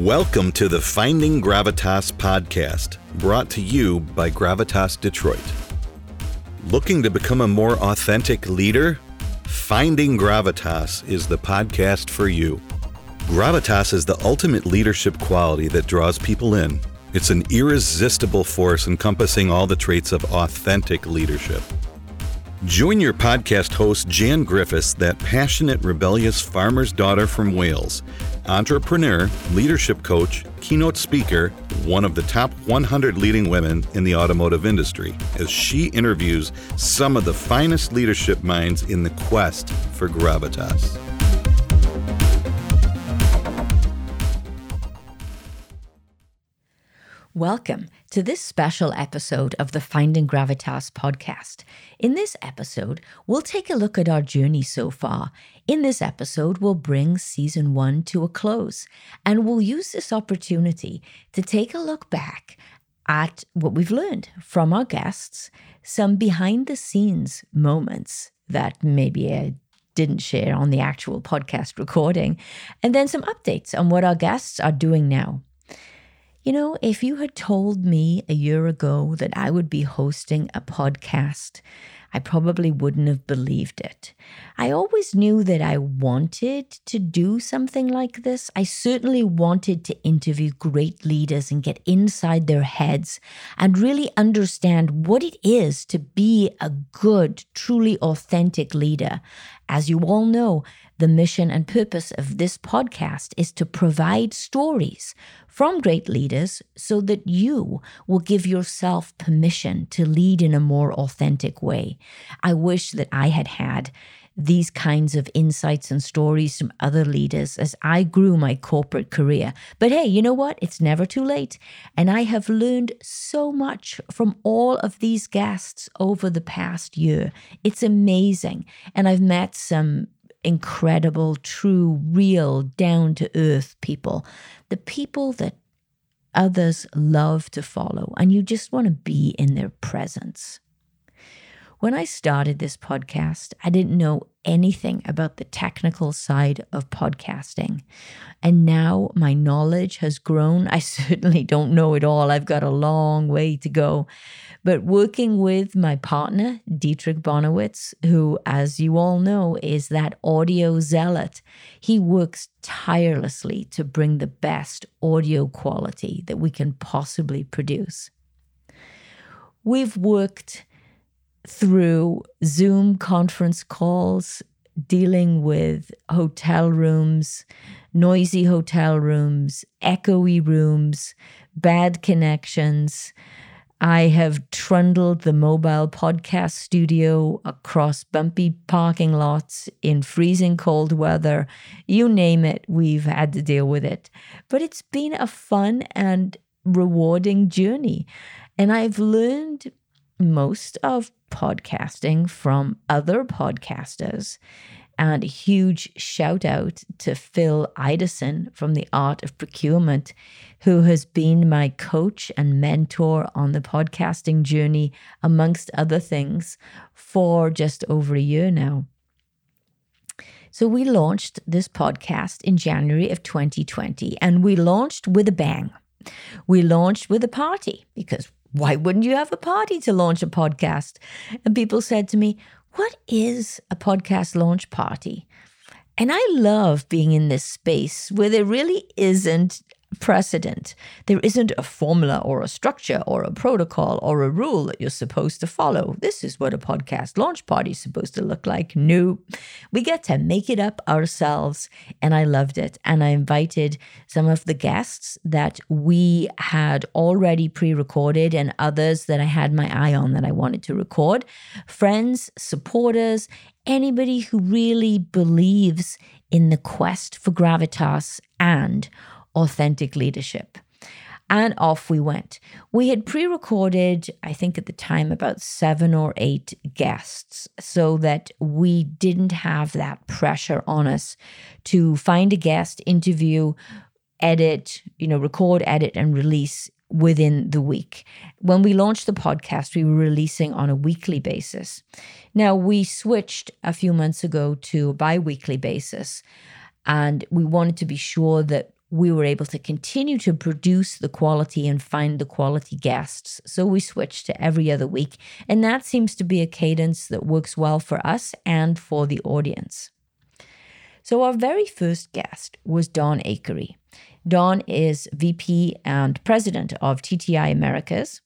Welcome to the Finding Gravitas podcast, brought to you by Gravitas Detroit. Looking to become a more authentic leader? Finding Gravitas is the podcast for you. Gravitas is the ultimate leadership quality that draws people in. It's an irresistible force encompassing all the traits of authentic leadership. Join your podcast host, Jan Griffiths, that passionate, rebellious farmer's daughter from Wales, entrepreneur, leadership coach, keynote speaker, one of the top 100 leading women in the automotive industry, as she interviews some of the finest leadership minds in the quest for gravitas. Welcome to this special episode of the Finding Gravitas podcast. In this episode, we'll take a look at our journey so far. In this episode, we'll bring season one to a close, and we'll use this opportunity to take a look back at what we've learned from our guests, some behind the scenes moments that maybe I didn't share on the actual podcast recording, and then some updates on what our guests are doing now. You know, if you had told me a year ago that I would be hosting a podcast, I probably wouldn't have believed it. I always knew that I wanted to do something like this. I certainly wanted to interview great leaders and get inside their heads and really understand what it is to be a good, truly authentic leader. As you all know, the mission and purpose of this podcast is to provide stories from great leaders so that you will give yourself permission to lead in a more authentic way. I wish that I had had these kinds of insights and stories from other leaders as I grew my corporate career. But hey, you know what? It's never too late. And I have learned so much from all of these guests over the past year. It's amazing. And I've met some incredible, true, real, down to earth people, the people that others love to follow, and you just want to be in their presence. When I started this podcast, I didn't know anything about the technical side of podcasting. And now my knowledge has grown. I certainly don't know it all. I've got a long way to go. But working with my partner, Dietrich Bonowitz, who, as you all know, is that audio zealot, he works tirelessly to bring the best audio quality that we can possibly produce. We've worked through Zoom conference calls, dealing with hotel rooms, noisy hotel rooms, echoey rooms, bad connections. I have trundled the mobile podcast studio across bumpy parking lots in freezing cold weather. You name it, we've had to deal with it. But it's been a fun and rewarding journey. And I've learned most of podcasting from other podcasters. And a huge shout out to Phil Ideson from the Art of Procurement, who has been my coach and mentor on the podcasting journey, amongst other things, for just over a year now. So, we launched this podcast in January of 2020, and we launched with a bang. We launched with a party because why wouldn't you have a party to launch a podcast? And people said to me, What is a podcast launch party? And I love being in this space where there really isn't precedent. There isn't a formula or a structure or a protocol or a rule that you're supposed to follow. This is what a podcast launch party is supposed to look like. No, we get to make it up ourselves. And I loved it. And I invited some of the guests that we had already pre recorded and others that I had my eye on that I wanted to record. Friends, supporters, anybody who really believes in the quest for gravitas and authentic leadership. And off we went. We had pre recorded, I think at the time, about seven or eight guests so that we didn't have that pressure on us to find a guest, interview, edit, you know, record, edit, and release within the week. When we launched the podcast, we were releasing on a weekly basis. Now, we switched a few months ago to a bi weekly basis, and we wanted to be sure that we were able to continue to produce the quality and find the quality guests. So we switched to every other week. And that seems to be a cadence that works well for us and for the audience. So our very first guest was Don Akery. Don is VP and president of TTI Americas.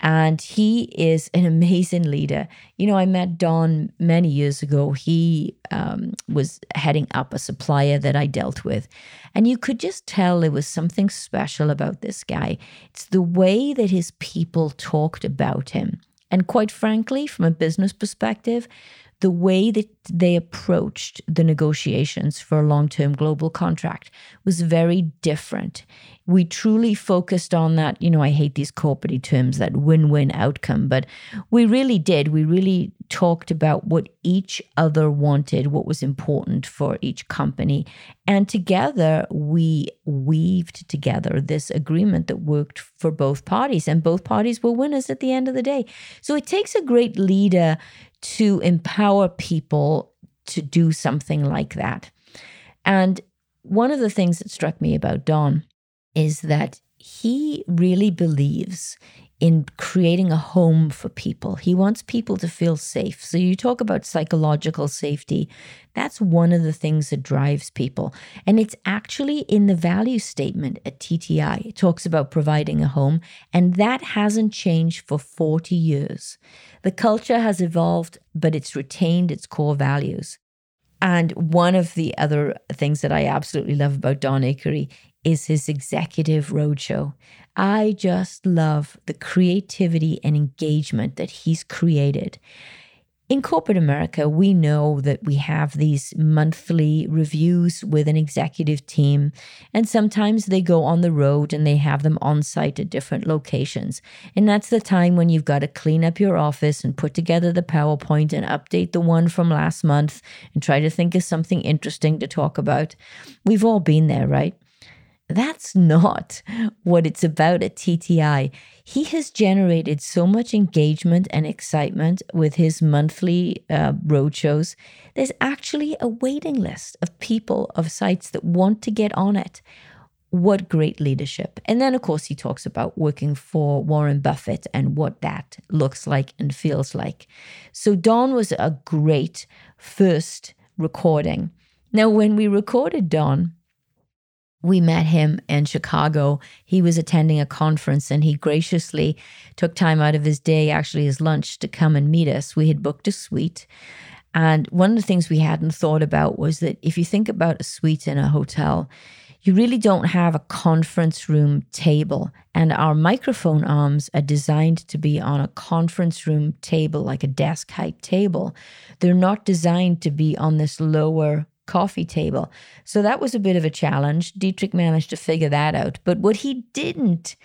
And he is an amazing leader. You know, I met Don many years ago. He um, was heading up a supplier that I dealt with. And you could just tell there was something special about this guy. It's the way that his people talked about him. And quite frankly, from a business perspective, the way that they approached the negotiations for a long term global contract was very different. We truly focused on that. You know, I hate these corporate terms, that win win outcome, but we really did. We really talked about what each other wanted, what was important for each company. And together, we weaved together this agreement that worked for both parties, and both parties were winners at the end of the day. So it takes a great leader to empower people to do something like that. And one of the things that struck me about Don is that he really believes in creating a home for people. He wants people to feel safe. So you talk about psychological safety. That's one of the things that drives people. And it's actually in the value statement at TTI. It talks about providing a home, and that hasn't changed for 40 years. The culture has evolved, but it's retained its core values. And one of the other things that I absolutely love about Don Akery is his executive roadshow. I just love the creativity and engagement that he's created. In corporate America, we know that we have these monthly reviews with an executive team, and sometimes they go on the road and they have them on site at different locations. And that's the time when you've got to clean up your office and put together the PowerPoint and update the one from last month and try to think of something interesting to talk about. We've all been there, right? That's not what it's about at TTI. He has generated so much engagement and excitement with his monthly uh, roadshows. There's actually a waiting list of people, of sites that want to get on it. What great leadership. And then, of course, he talks about working for Warren Buffett and what that looks like and feels like. So, Don was a great first recording. Now, when we recorded Don, we met him in Chicago. He was attending a conference and he graciously took time out of his day, actually his lunch, to come and meet us. We had booked a suite. And one of the things we hadn't thought about was that if you think about a suite in a hotel, you really don't have a conference room table. And our microphone arms are designed to be on a conference room table, like a desk height table. They're not designed to be on this lower coffee table. So that was a bit of a challenge. Dietrich managed to figure that out. But what he didn't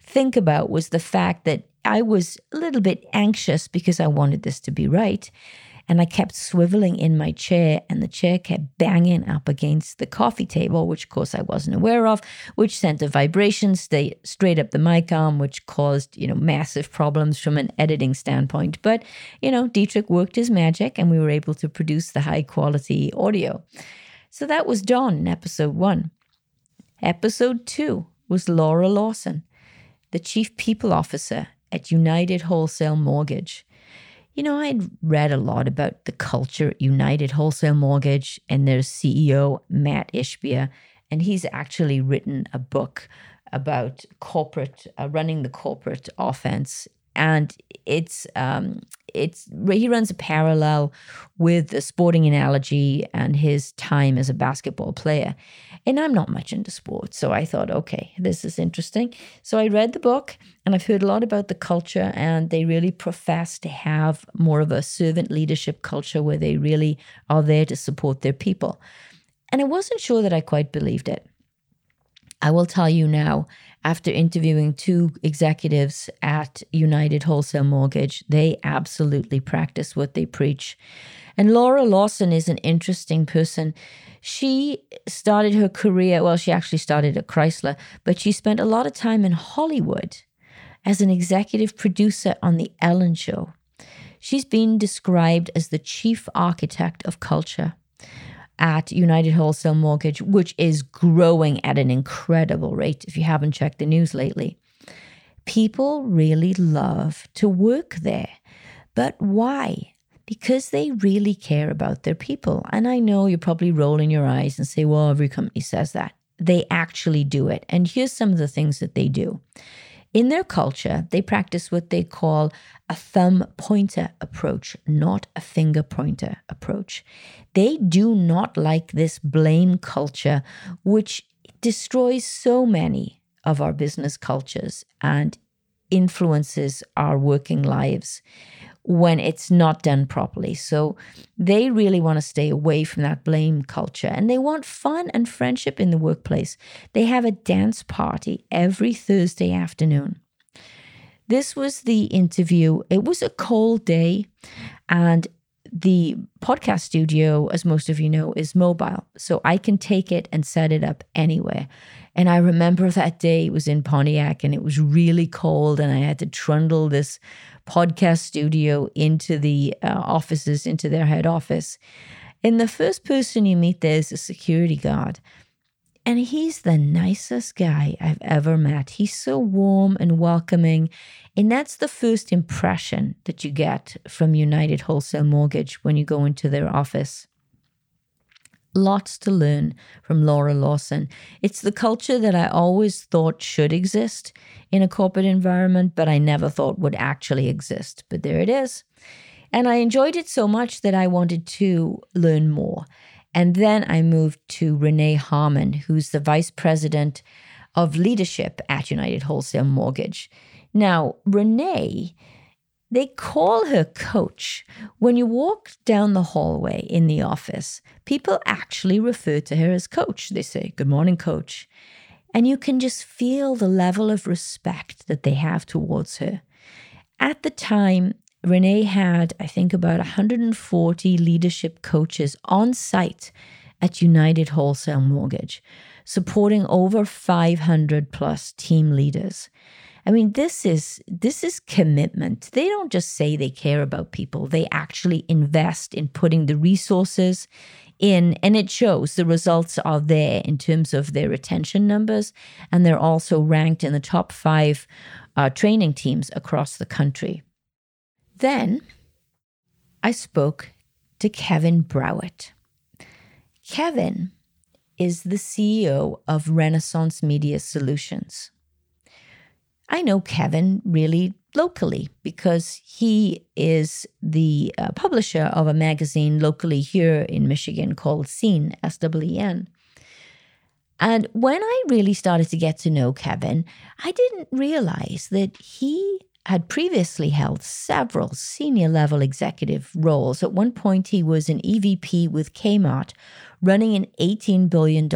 think about was the fact that I was a little bit anxious because I wanted this to be right. And I kept swiveling in my chair, and the chair kept banging up against the coffee table, which, of course, I wasn't aware of, which sent a vibration straight up the mic arm, which caused, you know, massive problems from an editing standpoint. But, you know, Dietrich worked his magic, and we were able to produce the high quality audio. So that was Don in episode one. Episode two was Laura Lawson, the Chief People Officer at United Wholesale Mortgage. You know, I'd read a lot about the culture at United Wholesale Mortgage and their CEO, Matt Ishbia, and he's actually written a book about corporate, uh, running the corporate offense. And it's um, it's he runs a parallel with the sporting analogy and his time as a basketball player. And I'm not much into sports, so I thought, okay, this is interesting. So I read the book, and I've heard a lot about the culture, and they really profess to have more of a servant leadership culture where they really are there to support their people. And I wasn't sure that I quite believed it. I will tell you now, after interviewing two executives at United Wholesale Mortgage, they absolutely practice what they preach. And Laura Lawson is an interesting person. She started her career, well, she actually started at Chrysler, but she spent a lot of time in Hollywood as an executive producer on The Ellen Show. She's been described as the chief architect of culture. At United Wholesale Mortgage, which is growing at an incredible rate if you haven't checked the news lately. People really love to work there. But why? Because they really care about their people. And I know you're probably rolling your eyes and say, well, every company says that. They actually do it. And here's some of the things that they do. In their culture, they practice what they call a thumb pointer approach, not a finger pointer approach. They do not like this blame culture, which destroys so many of our business cultures and influences our working lives when it's not done properly. So they really want to stay away from that blame culture and they want fun and friendship in the workplace. They have a dance party every Thursday afternoon. This was the interview. It was a cold day and the podcast studio, as most of you know, is mobile. So I can take it and set it up anywhere. And I remember that day it was in Pontiac and it was really cold, and I had to trundle this podcast studio into the uh, offices, into their head office. And the first person you meet there is a security guard. And he's the nicest guy I've ever met. He's so warm and welcoming. And that's the first impression that you get from United Wholesale Mortgage when you go into their office. Lots to learn from Laura Lawson. It's the culture that I always thought should exist in a corporate environment, but I never thought would actually exist. But there it is. And I enjoyed it so much that I wanted to learn more. And then I moved to Renee Harmon, who's the vice president of leadership at United Wholesale Mortgage. Now, Renee, they call her coach. When you walk down the hallway in the office, people actually refer to her as coach. They say, Good morning, coach. And you can just feel the level of respect that they have towards her. At the time, Renee had, I think, about 140 leadership coaches on site at United Wholesale Mortgage, supporting over 500 plus team leaders. I mean, this is this is commitment. They don't just say they care about people. They actually invest in putting the resources in and it shows the results are there in terms of their retention numbers and they're also ranked in the top 5 uh, training teams across the country. Then I spoke to Kevin Browett. Kevin is the CEO of Renaissance Media Solutions. I know Kevin really locally because he is the uh, publisher of a magazine locally here in Michigan called SEEN, S W E N. And when I really started to get to know Kevin, I didn't realize that he had previously held several senior level executive roles. At one point, he was an EVP with Kmart, running an $18 billion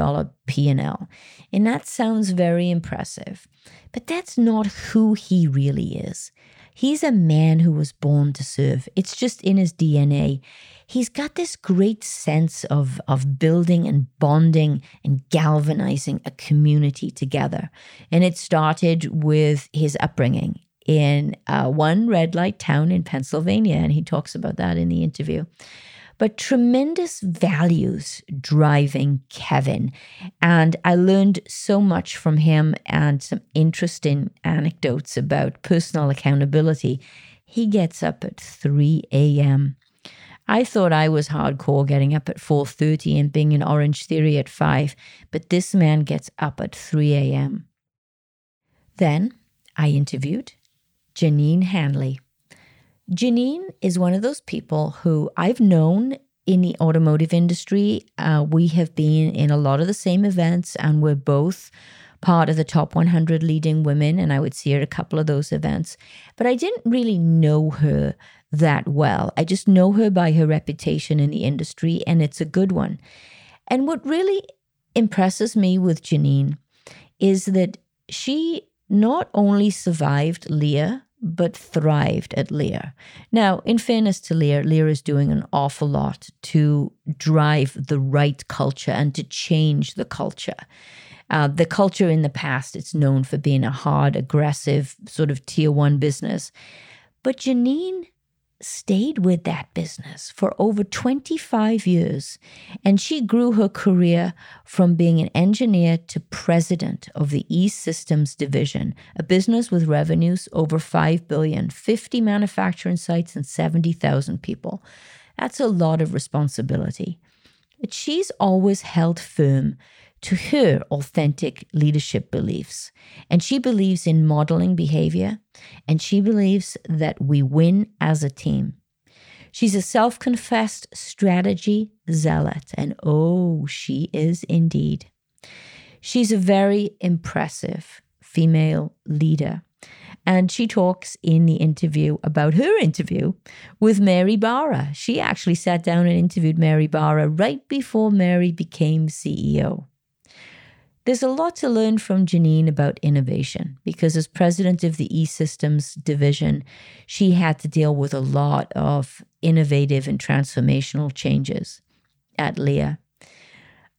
P&L. And that sounds very impressive. But that's not who he really is. He's a man who was born to serve. It's just in his DNA. He's got this great sense of, of building and bonding and galvanizing a community together. And it started with his upbringing in uh, one red light town in Pennsylvania. And he talks about that in the interview. But tremendous values driving Kevin. And I learned so much from him and some interesting anecdotes about personal accountability. He gets up at 3 a.m. I thought I was hardcore getting up at 4:30 and being in Orange Theory at 5, but this man gets up at 3 a.m. Then I interviewed Janine Hanley. Janine is one of those people who I've known in the automotive industry. Uh, we have been in a lot of the same events, and we're both part of the top 100 leading women, and I would see her at a couple of those events. But I didn't really know her that well. I just know her by her reputation in the industry, and it's a good one. And what really impresses me with Janine is that she not only survived Lear, but thrived at Lear. Now, in fairness to Lear, Lear is doing an awful lot to drive the right culture and to change the culture. Uh, the culture in the past, it's known for being a hard, aggressive, sort of tier one business. But Janine stayed with that business for over 25 years, and she grew her career from being an engineer to president of the E Systems division, a business with revenues over 5 billion, 50 manufacturing sites, and 70,000 people. That's a lot of responsibility. But she's always held firm to her authentic leadership beliefs. And she believes in modeling behavior, and she believes that we win as a team. She's a self confessed strategy zealot, and oh, she is indeed. She's a very impressive female leader. And she talks in the interview about her interview with Mary Barra. She actually sat down and interviewed Mary Barra right before Mary became CEO. There's a lot to learn from Janine about innovation because, as president of the E Systems division, she had to deal with a lot of innovative and transformational changes at Lear.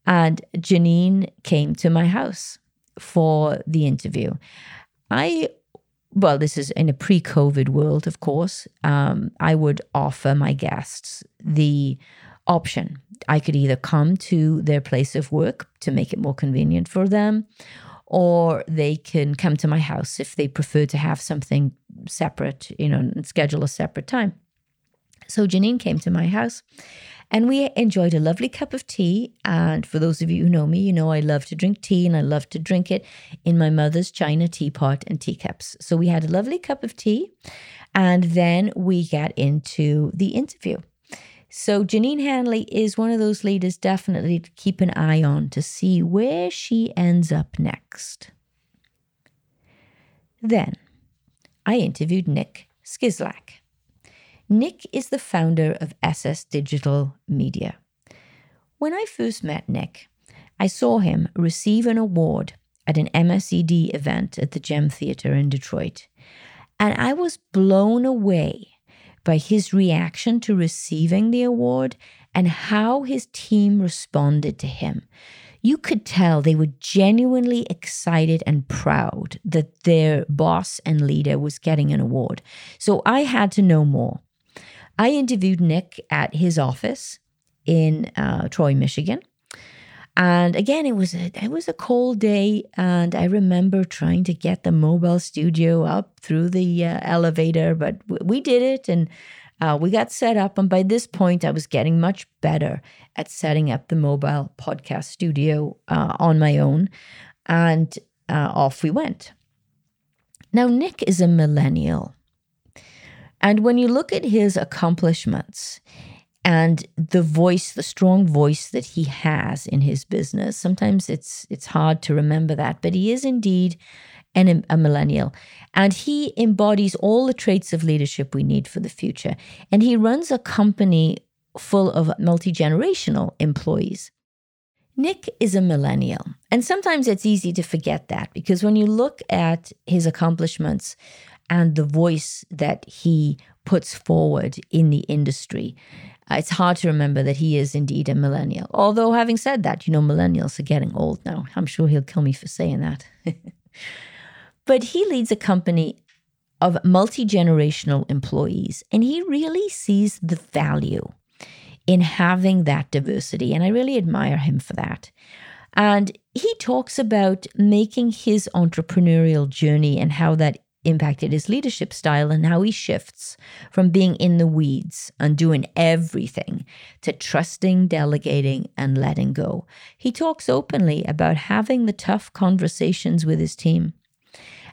And Janine came to my house for the interview. I, well, this is in a pre COVID world, of course, um, I would offer my guests the option. I could either come to their place of work to make it more convenient for them, or they can come to my house if they prefer to have something separate, you know, and schedule a separate time. So Janine came to my house and we enjoyed a lovely cup of tea. And for those of you who know me, you know I love to drink tea and I love to drink it in my mother's china teapot and teacups. So we had a lovely cup of tea and then we got into the interview. So Janine Hanley is one of those leaders definitely to keep an eye on to see where she ends up next. Then I interviewed Nick Skislak. Nick is the founder of SS Digital Media. When I first met Nick, I saw him receive an award at an MSED event at the Gem Theater in Detroit, and I was blown away by his reaction to receiving the award and how his team responded to him. You could tell they were genuinely excited and proud that their boss and leader was getting an award. So I had to know more. I interviewed Nick at his office in uh, Troy, Michigan. And again, it was a, it was a cold day, and I remember trying to get the mobile studio up through the uh, elevator, but we did it, and uh, we got set up. And by this point, I was getting much better at setting up the mobile podcast studio uh, on my own, and uh, off we went. Now, Nick is a millennial, and when you look at his accomplishments, and the voice the strong voice that he has in his business sometimes it's it's hard to remember that but he is indeed an, a millennial. And he embodies all the traits of leadership we need for the future. And he runs a company full of multi-generational employees. Nick is a millennial. And sometimes it's easy to forget that because when you look at his accomplishments and the voice that he puts forward in the industry, Uh, it's hard to remember that he is indeed a millennial. Although, having said that, you know, millennials are getting old now. I'm sure he'll kill me for saying that. but he leads a company of multi generational employees, and he really sees the value in having that diversity. And I really admire him for that. And he talks about making his entrepreneurial journey and how that impacted his leadership style and how he shifts from being in the weeds and doing everything to trusting, delegating, and letting go. He talks openly about having the tough conversations with his team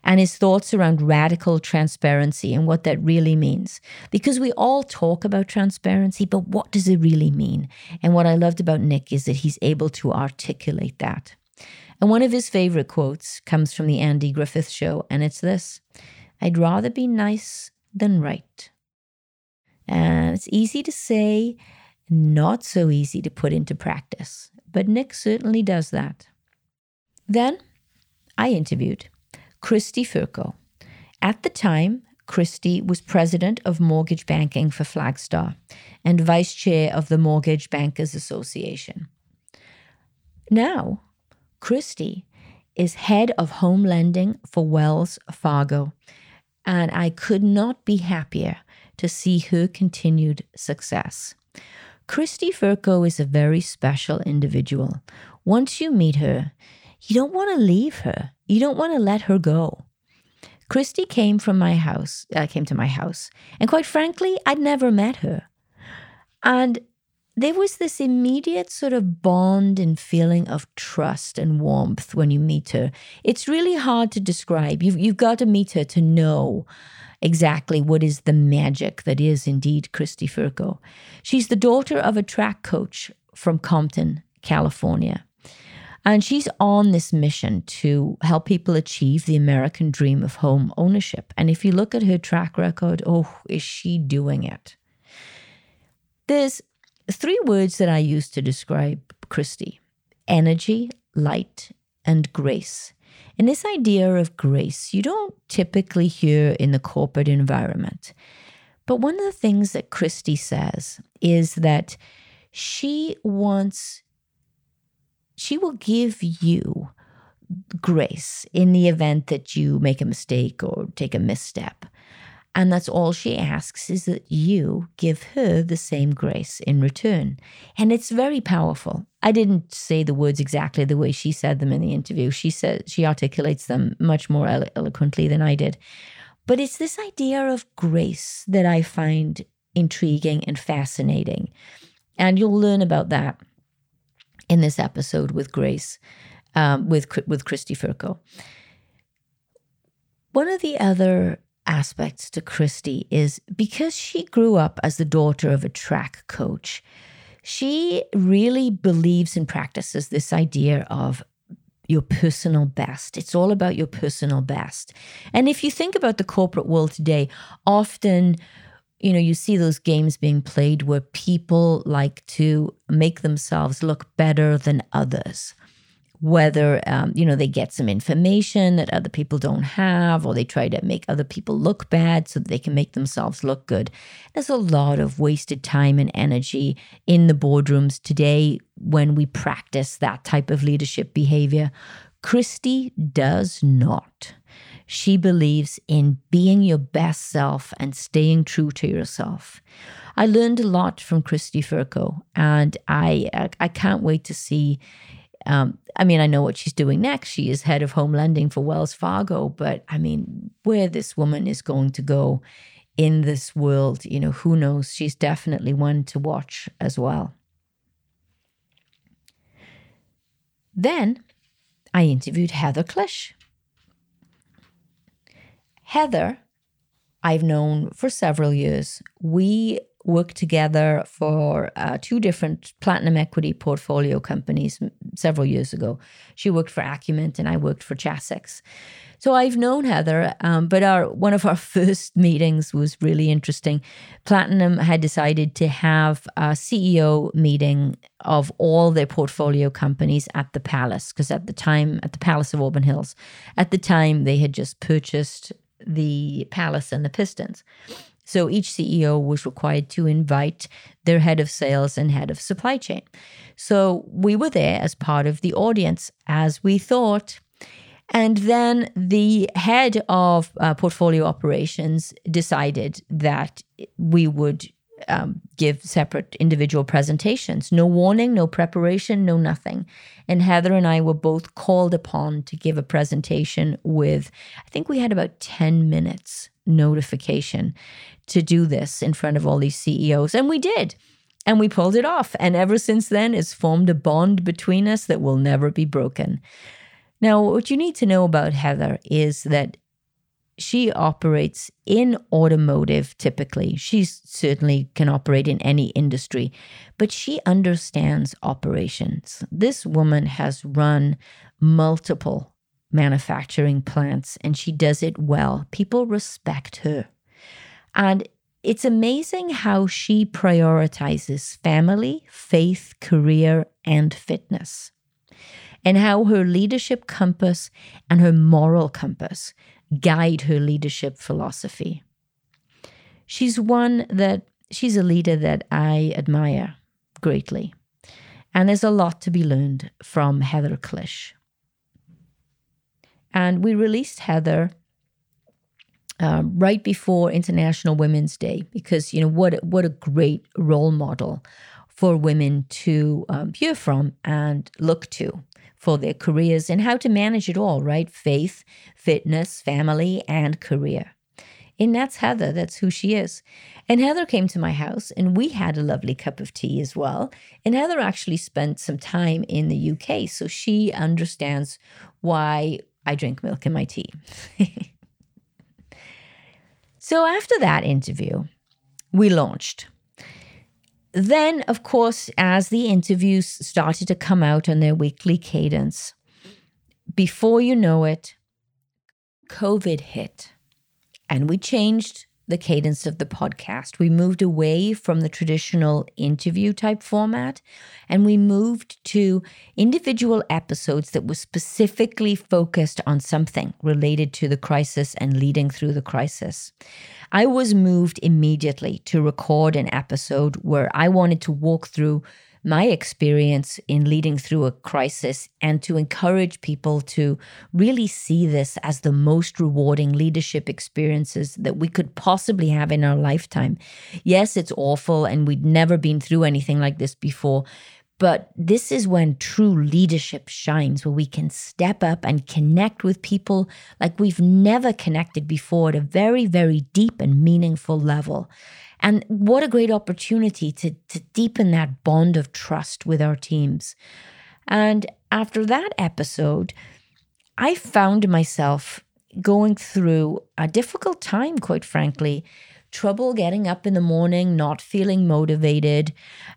and his thoughts around radical transparency and what that really means. Because we all talk about transparency, but what does it really mean? And what I loved about Nick is that he's able to articulate that. And one of his favorite quotes comes from the Andy Griffith Show, and it's this I'd rather be nice than right. And it's easy to say, not so easy to put into practice, but Nick certainly does that. Then I interviewed Kristy Fercho. At the time, Kristy was president of mortgage banking for Flagstar and vice chair of the Mortgage Bankers Association. Now, Kristy is head of home lending for Wells Fargo, and I could not be happier to see her continued success. Kristy Fercho is a very special individual. Once you meet her, you don't want to leave her. You don't want to let her go. Kristy came from my house, uh, came to my house, and quite frankly, I'd never met her. And there was this immediate sort of bond and feeling of trust and warmth when you meet her. It's really hard to describe. You've, you've got to meet her to know exactly what is the magic that is indeed Kristy Fercho. She's the daughter of a track coach from Compton, California. And she's on this mission to help people achieve the American dream of home ownership. And if you look at her track record, oh, is she doing it? There's three words that I use to describe Kristy energy, light, and grace. And this idea of grace, you don't typically hear in the corporate environment. But one of the things that Kristy says is that she wants, she will give you grace in the event that you make a mistake or take a misstep. And that's all she asks is that you give her the same grace in return. And it's very powerful. I didn't say the words exactly the way she said them in the interview. She said she articulates them much more elo- eloquently than I did. But it's this idea of grace that I find intriguing and fascinating. And you'll learn about that in this episode with Grace, um, with with Kristy Fercho. One of the other aspects to Kristy is because she grew up as the daughter of a track coach, she really believes and practices this idea of your personal best. It's all about your personal best. And if you think about the corporate world today, often you know, you see those games being played where people like to make themselves look better than others whether um, you know they get some information that other people don't have or they try to make other people look bad so that they can make themselves look good. There's a lot of wasted time and energy in the boardrooms today when we practice that type of leadership behavior. Kristy does not. She believes in being your best self and staying true to yourself. I learned a lot from Kristy Fercho, and I I can't wait to see um, I mean, I know what she's doing next. She is head of home lending for Wells Fargo, but I mean, where this woman is going to go in this world, you know, who knows? She's definitely one to watch as well. Then I interviewed Heather Klisch. Heather, I've known for several years. We worked together for uh, two different platinum equity portfolio companies several years ago. She worked for Acument and I worked for Chassix. So I've known Heather, um, but our one of our first meetings was really interesting. Platinum had decided to have a CEO meeting of all their portfolio companies at the Palace because at the time, at the Palace of Auburn Hills, at the time they had just purchased the Palace and the Pistons. So each CEO was required to invite their head of sales and head of supply chain. So we were there as part of the audience, as we thought. And then the head of uh, portfolio operations decided that we would um, give separate individual presentations. No warning, no preparation, no nothing. And Heather and I were both called upon to give a presentation with, I think we had about 10 minutes notification to do this in front of all these CEOs. And we did. And we pulled it off. And ever since then, it's formed a bond between us that will never be broken. Now, what you need to know about Heather is that she operates in automotive typically. She certainly can operate in any industry, but she understands operations. This woman has run multiple manufacturing plants and she does it well. People respect her. And it's amazing how she prioritizes family, faith, career, and fitness, and how her leadership compass and her moral compass guide her leadership philosophy. She's one that she's a leader that I admire greatly. And there's a lot to be learned from Heather Klisch. And we released Heather uh, right before International Women's Day because you know what what a great role model for women to um, hear from and look to for their careers and how to manage it all, right? Faith, fitness, family, and career. And that's Heather. That's who she is. And Heather came to my house and we had a lovely cup of tea as well. And Heather actually spent some time in the UK. So she understands why I drink milk in my tea. so after that interview, we launched. Then, of course, as the interviews started to come out on their weekly cadence, before you know it, COVID hit and we changed the cadence of the podcast. We moved away from the traditional interview type format and we moved to individual episodes that were specifically focused on something related to the crisis and leading through the crisis. I was moved immediately to record an episode where I wanted to walk through my experience in leading through a crisis and to encourage people to really see this as the most rewarding leadership experiences that we could possibly have in our lifetime. Yes, it's awful and we'd never been through anything like this before. But this is when true leadership shines, where we can step up and connect with people like we've never connected before at a very, very deep and meaningful level. And what a great opportunity to, to deepen that bond of trust with our teams. And after that episode, I found myself going through a difficult time, quite frankly, trouble getting up in the morning, not feeling motivated.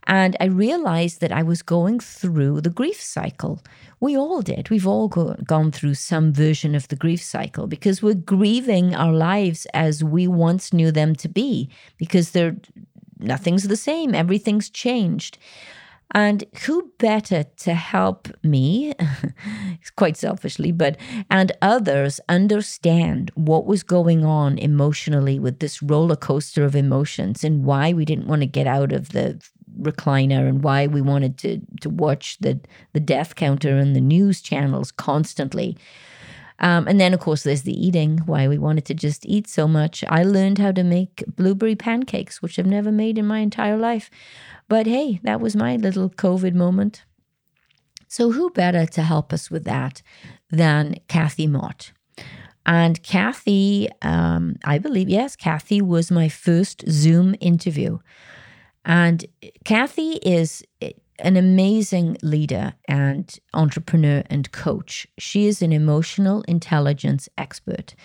And I realized that I was going through the grief cycle. We all did. We've all go- gone through some version of the grief cycle because we're grieving our lives as we once knew them to be because they're nothing's the same, everything's changed. And who better to help me, quite selfishly, but and others understand what was going on emotionally with this roller coaster of emotions and why we didn't want to get out of the recliner and why we wanted to to watch the the death counter and the news channels constantly. Um, and then, of course, there's the eating, why we wanted to just eat so much. I learned how to make blueberry pancakes, which I've never made in my entire life. But hey, that was my little COVID moment. So, who better to help us with that than Kathy Mott? And Kathy, um, I believe, yes, Kathy was my first Zoom interview. And Kathy is an amazing leader and entrepreneur and coach. She is an emotional intelligence expert.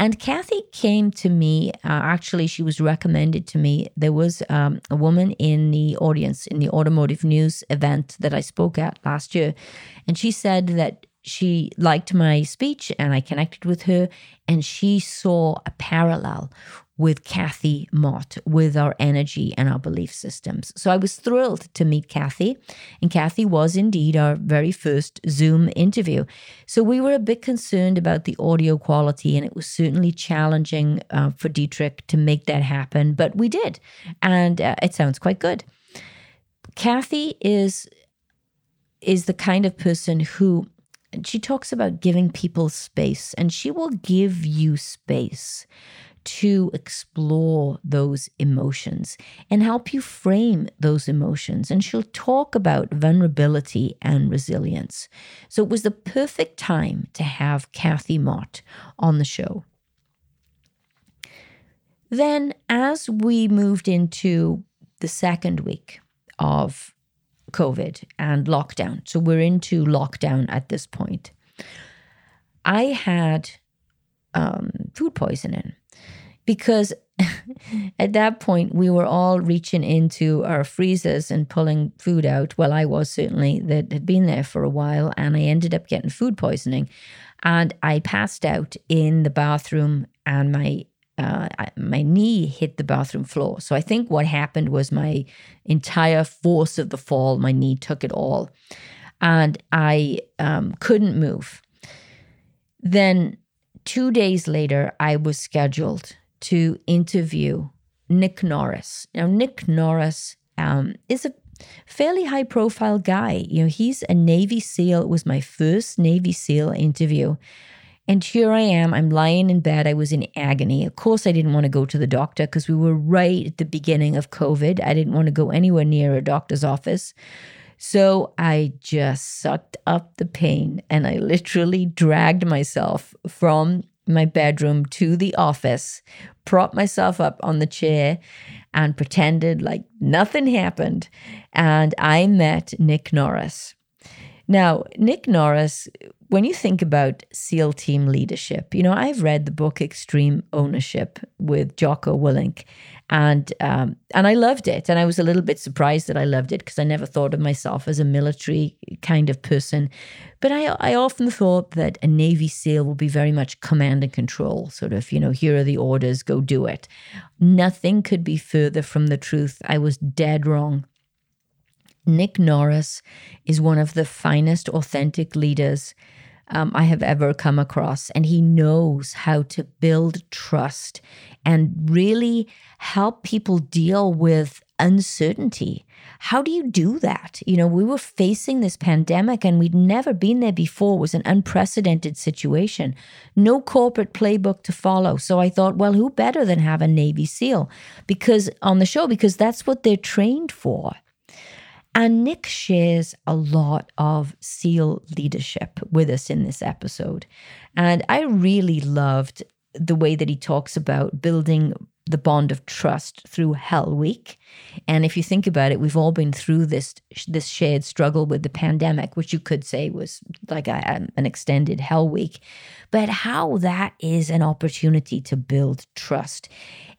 And Kathy came to me, uh, actually, she was recommended to me. There was um, a woman in the audience in the automotive news event that I spoke at last year. And she said that she liked my speech and I connected with her, and she saw a parallel with Kathy Mott, with our energy and our belief systems. So I was thrilled to meet Kathy, and Kathy was indeed our very first Zoom interview. So we were a bit concerned about the audio quality, and it was certainly challenging uh, for Dietrich to make that happen, but we did, and uh, it sounds quite good. Kathy is is the kind of person who she talks about giving people space, and she will give you space to explore those emotions and help you frame those emotions. And she'll talk about vulnerability and resilience. So it was the perfect time to have Kathy Mott on the show. Then, as we moved into the second week of COVID and lockdown, so we're into lockdown at this point, I had um, food poisoning because at that point we were all reaching into our freezers and pulling food out. Well, I was certainly that had been there for a while, and I ended up getting food poisoning, and I passed out in the bathroom, and my uh, my knee hit the bathroom floor. So I think what happened was my entire force of the fall, my knee took it all, and I um, couldn't move. Then two days later, I was scheduled to interview Nick Norris. Now, Nick Norris um, is a fairly high profile guy. You know, he's a Navy SEAL. It was my first Navy SEAL interview. And here I am, I'm lying in bed. I was in agony. Of course, I didn't want to go to the doctor because we were right at the beginning of COVID. I didn't want to go anywhere near a doctor's office. So I just sucked up the pain and I literally dragged myself from my bedroom to the office, propped myself up on the chair, and pretended like nothing happened. And I met Nick Norris. Now, Nick Norris, when you think about SEAL team leadership, you know, I've read the book Extreme Ownership with Jocko Willink, and um, and I loved it. And I was a little bit surprised that I loved it because I never thought of myself as a military kind of person. But I I often thought that a Navy SEAL would be very much command and control, sort of, you know, here are the orders, go do it. Nothing could be further from the truth. I was dead wrong. Nick Norris is one of the finest authentic leaders um, I have ever come across, and he knows how to build trust and really help people deal with uncertainty. How do you do that? You know, we were facing this pandemic and we'd never been there before. It was an unprecedented situation. No corporate playbook to follow. So I thought, well, who better than have a Navy SEAL? Because on the show, because that's what they're trained for. And Nick shares a lot of SEAL leadership with us in this episode. And I really loved the way that he talks about building the bond of trust through Hell Week. And if you think about it, we've all been through this this shared struggle with the pandemic, which you could say was like a, an extended Hell Week. But how that is an opportunity to build trust.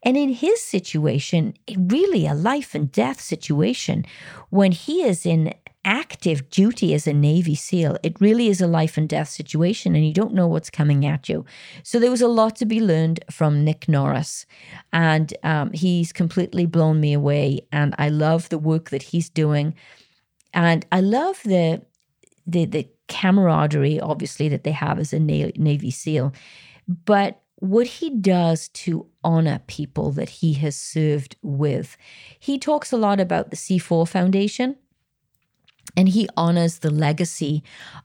And in his situation, really a life and death situation, when he is in active duty as a Navy SEAL, it really is a life and death situation, and you don't know what's coming at you. So there was a lot to be learned from Nick Norris, and um, he's completely blown me away. And I love the work that he's doing, and I love the the the camaraderie, obviously, that they have as a Navy SEAL, but what he does to honor people that he has served with. He talks a lot about the C4 Foundation. And he honors the legacy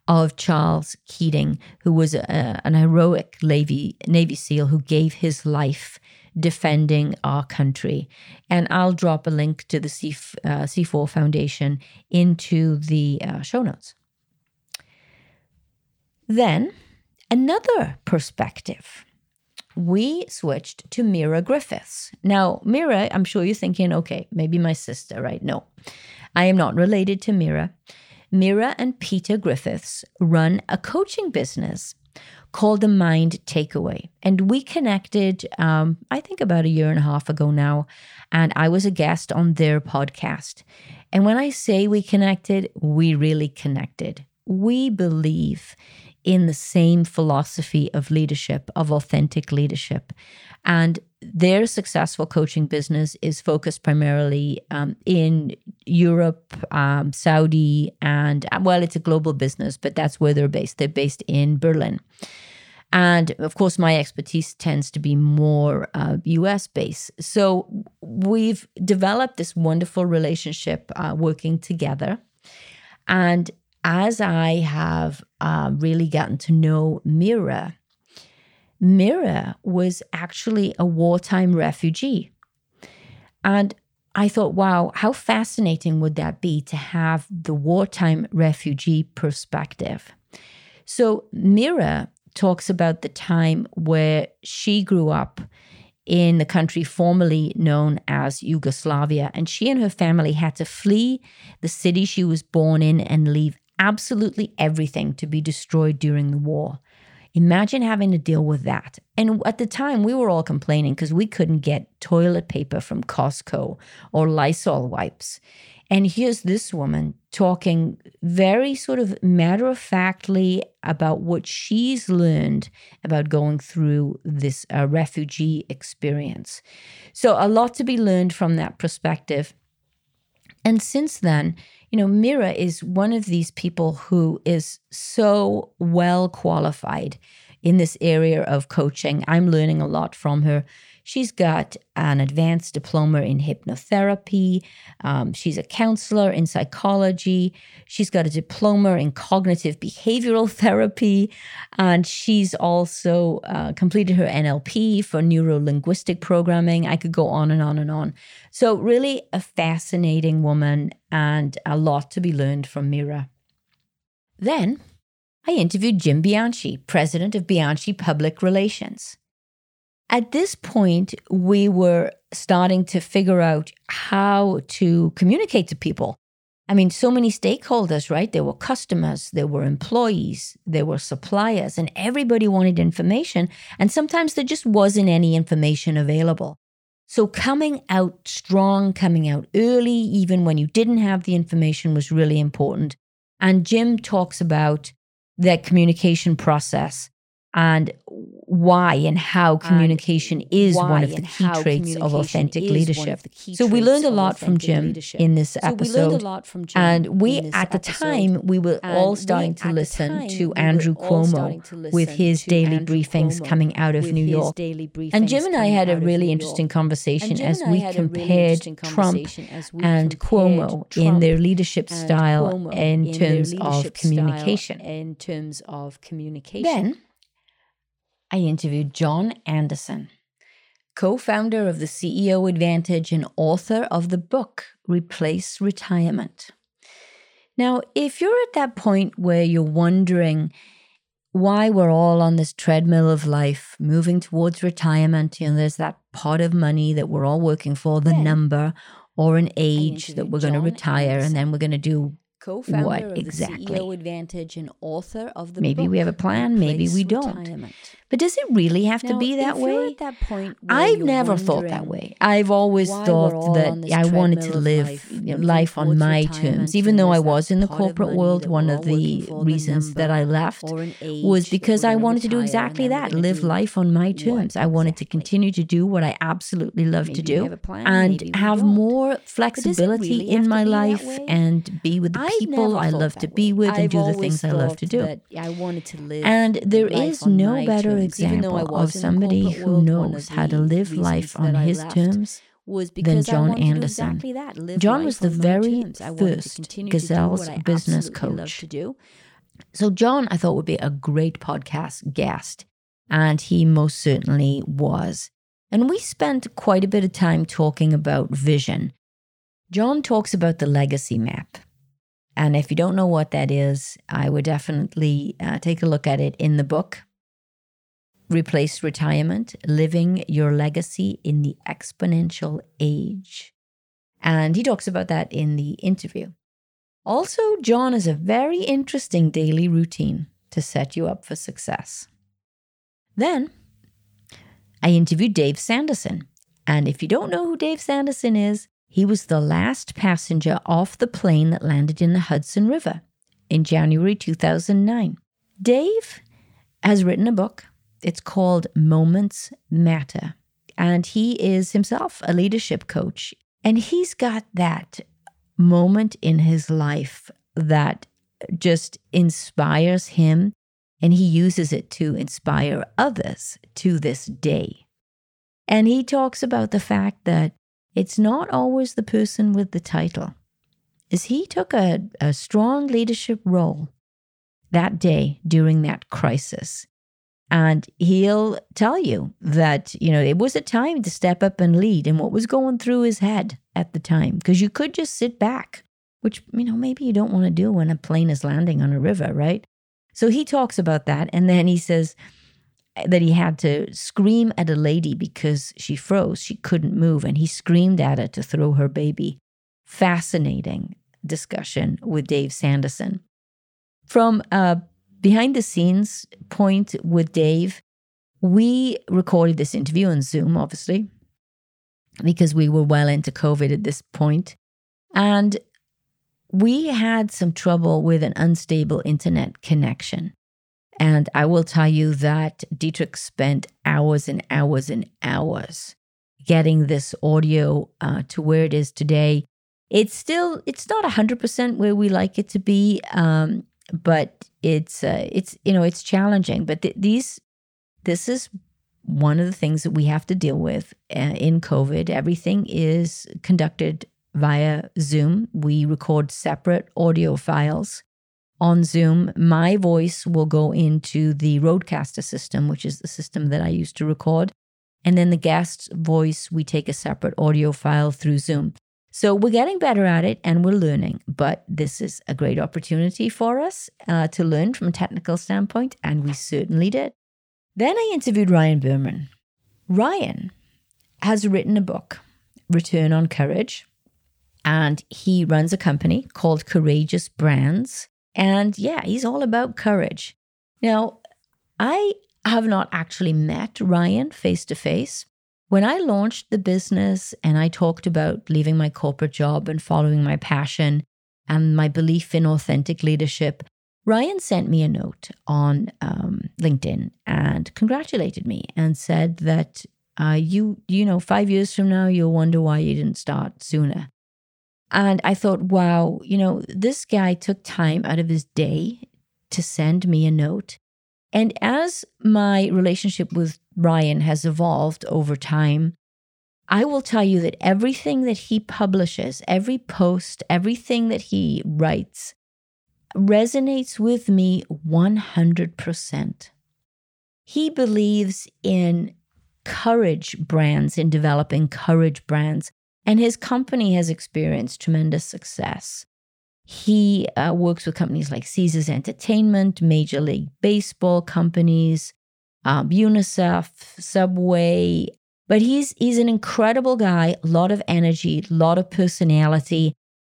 of Charles Keating, who was a, an heroic Navy, Navy SEAL who gave his life defending our country. And I'll drop a link to the C, uh, C4 Foundation into the uh, show notes. Then, another perspective we switched to Mira Griffiths. Now, Mira, I'm sure you're thinking, okay, maybe my sister, right? No, I am not related to Mira. Mira and Peter Griffiths run a coaching business called the Mind Takeaway. And we connected, um, I think, about a year and a half ago now. And I was a guest on their podcast. And when I say we connected, we really connected. We believe in the same philosophy of leadership, of authentic leadership. And their successful coaching business is focused primarily um, in Europe, um, Saudi, and well, it's a global business, but that's where they're based. They're based in Berlin. And of course, my expertise tends to be more uh, US based. So we've developed this wonderful relationship uh, working together. And as I have uh, really gotten to know Mira, Mira was actually a wartime refugee. And I thought, wow, how fascinating would that be to have the wartime refugee perspective? So, Mira talks about the time where she grew up in the country formerly known as Yugoslavia. And she and her family had to flee the city she was born in and leave absolutely everything to be destroyed during the war. Imagine having to deal with that. And at the time, we were all complaining because we couldn't get toilet paper from Costco or Lysol wipes. And here's this woman talking very sort of matter of factly about what she's learned about going through this uh, refugee experience. So, a lot to be learned from that perspective. And since then, you know, Mira is one of these people who is so well qualified. in this area of coaching. I'm learning a lot from her. She's got an advanced diploma in hypnotherapy. Um, she's a counselor in psychology. She's got a diploma in cognitive behavioral therapy. And she's also uh, completed her NLP for neuro linguistic programming. I could go on and on and on. So, really, a fascinating woman and a lot to be learned from Mira. Then I interviewed Jim Bianchi, president of Bianchi Public Relations. At this point, we were starting to figure out how to communicate to people. I mean, so many stakeholders, right? There were customers, there were employees, there were suppliers, and everybody wanted information. And sometimes there just wasn't any information available. So, coming out strong, coming out early, even when you didn't have the information, was really important. And Jim talks about that communication process and why and how communication and is one of the key traits of authentic leadership. So we learned a lot from Jim leadership. in this episode. So and we at the time we were all starting to listen to Andrew Cuomo with his daily briefings Cuomo coming out of New York. And Jim and I had a really interesting conversation as we compared Trump and Cuomo in their leadership style in terms of communication. In terms of communication. Then I interviewed John Anderson, co founder of the CEO Advantage and author of the book Replace Retirement. Now, if you're at that point where you're wondering why we're all on this treadmill of life, moving towards retirement, you know, there's that pot of money that we're all working for, the yeah. number or an age that we're going to retire, Anderson. and then we're going to do co-founder what of exactly? the CEO Advantage and author of the maybe we have a plan, maybe we don't. Retirement. But does it really have now, to be that way? At that point, I've never thought that way. I've always thought that I wanted to live life, you know, life on my terms. Even though I was in the corporate world, one of the reasons that I left was because I wanted to do exactly that: live life on my terms. I wanted to continue to do what I absolutely love to do, and have more flexibility in my life and be with the people I love to be with and do the things I love to do. I wanted to live, and there is no better example of somebody who knows how to live life on his terms was than John Anderson. Exactly John was the very first Gazelle's business coach. So John, I thought would be a great podcast guest, and he most certainly was. And we spent quite a bit of time talking about vision. John talks about the legacy map. And if you don't know what that is, I would definitely uh, take a look at it in the book replace retirement, living your legacy in the exponential age. And he talks about that in the interview. Also, John has a very interesting daily routine to set you up for success. Then I interviewed Dave Sanderson. And if you don't know who Dave Sanderson is, he was the last passenger off the plane that landed in the Hudson River in January 2009. Dave has written a book it's called Moments Matter. And he is himself a leadership coach. And he's got that moment in his life that just inspires him. And he uses it to inspire others to this day. And he talks about the fact that it's not always the person with the title. As he took a, a strong leadership role that day during that crisis, and he'll tell you that, you know, it was a time to step up and lead and what was going through his head at the time. Because you could just sit back, which, you know, maybe you don't want to do when a plane is landing on a river, right? So he talks about that. And then he says eh, that he had to scream at a lady because she froze. She couldn't move. And he screamed at her to throw her baby. Fascinating discussion with Dave Sanderson. From a behind the scenes point with Dave, we recorded this interview on Zoom, obviously, because we were well into COVID at this point. And we had some trouble with an unstable internet connection. And I will tell you that Dietrich spent hours and hours and hours getting this audio uh, to where it is today. It's still, it's not 100% where we like it to be. Um, but it's uh, it's you know it's challenging but th- these this is one of the things that we have to deal with uh, in COVID. Everything is conducted via Zoom. We record separate audio files on Zoom. My voice will go into the Rodecaster system, which is the system that I use to record. And then the guest's voice, we take a separate audio file through Zoom. So we're getting better at it and we're learning, but this is a great opportunity for us uh, to learn from a technical standpoint, and we certainly did. Then I interviewed Ryan Berman. Ryan has written a book, Return on Courage, and he runs a company called Courageous Brands. And yeah, he's all about courage. Now, I have not actually met Ryan face to face. When I launched the business and I talked about leaving my corporate job and following my passion and my belief in authentic leadership, Ryan sent me a note on um, LinkedIn and congratulated me and said that uh, you, you know, five years from now, you'll wonder why you didn't start sooner. And I thought, wow, you know, this guy took time out of his day to send me a note. And as my relationship with Ryan has evolved over time, I will tell you that everything that he publishes, every post, everything that he writes, resonates with me 100%. He believes in courage brands, in developing courage brands, and his company has experienced tremendous success. He uh, works with companies like Caesars Entertainment, Major League Baseball companies, um, UNICEF, Subway. But he's he's an incredible guy, a lot of energy, a lot of personality,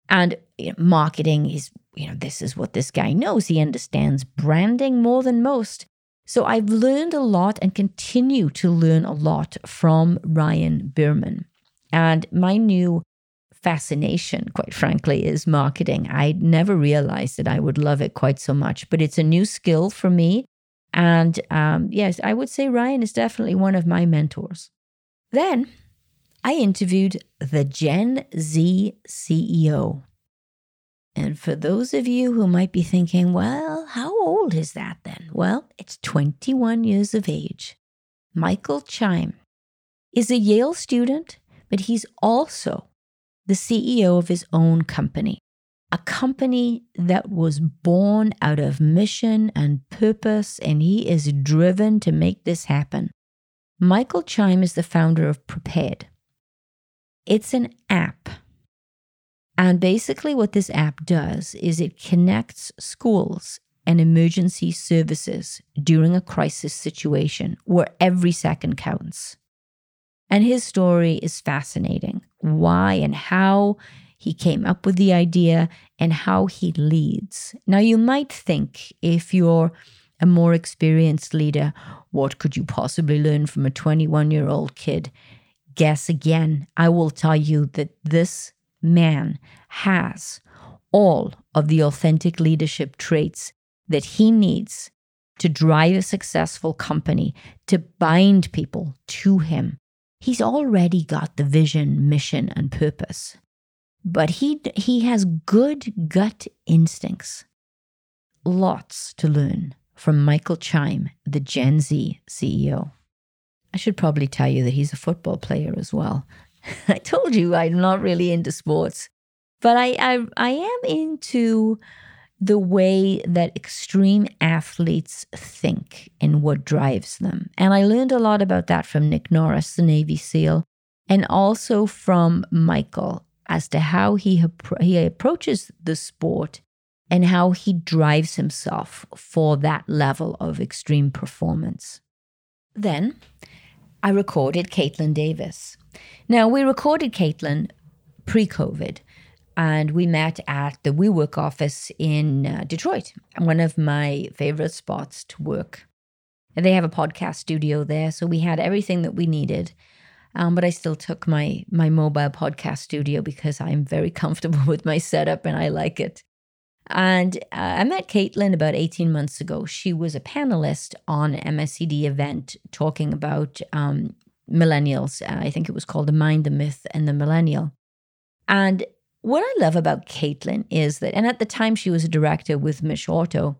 and you know, marketing is you know, this is what this guy knows. He understands branding more than most. So I've learned a lot and continue to learn a lot from Ryan Berman. And my new fascination, quite frankly, is marketing. I never realized that I would love it quite so much, but it's a new skill for me. And um, yes, I would say Ryan is definitely one of my mentors. Then I interviewed the Gen Z CEO. And for those of you who might be thinking, well, how old is that then? Well, it's 21 years of age. Michael Chime is a Yale student, but he's also the CEO of his own company, a company that was born out of mission and purpose, and he is driven to make this happen. Michael Chime is the founder of Prepared. It's an app and basically, what this app does is it connects schools and emergency services during a crisis situation where every second counts. And his story is fascinating why and how he came up with the idea and how he leads. Now, you might think if you're a more experienced leader, what could you possibly learn from a 21 year old kid? Guess again. I will tell you that this man has all of the authentic leadership traits that he needs to drive a successful company, to bind people to him. He's already got the vision, mission, and purpose. But he, he has good gut instincts. Lots to learn from Michael Chime, the Gen Z CEO. I should probably tell you that he's a football player as well. I told you I'm not really into sports, but I, I, I am into the way that extreme athletes think and what drives them. And I learned a lot about that from Nick Norris, the Navy SEAL, and also from Michael as to how he, he approaches the sport and how he drives himself for that level of extreme performance. Then I recorded Caitlin Davis. Now, we recorded Caitlin pre COVID, and we met at the WeWork office in uh, Detroit, one of my favorite spots to work. And they have a podcast studio there, so we had everything that we needed. Um, but I still took my my mobile podcast studio because I'm very comfortable with my setup and I like it. And uh, I met Caitlin about 18 months ago. She was a panelist on MSCD event talking about um, millennials. Uh, I think it was called The Mind, the Myth, and the Millennial. And what I love about Caitlin is that, and at the time she was a director with MichAuto,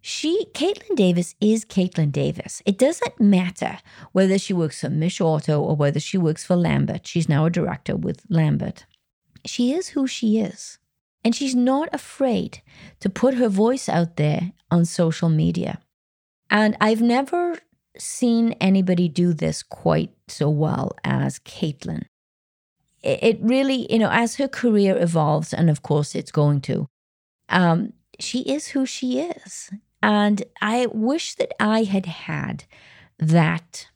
she, Caitlin Davis, is Caitlin Davis. It doesn't matter whether she works for Mish or whether she works for Lambert. She's now a director with Lambert. She is who she is. And she's not afraid to put her voice out there on social media. And I've never seen anybody do this quite so well as Caitlin. It really, you know, as her career evolves, and of course it's going to, um, she is who she is. And I wish that I had had that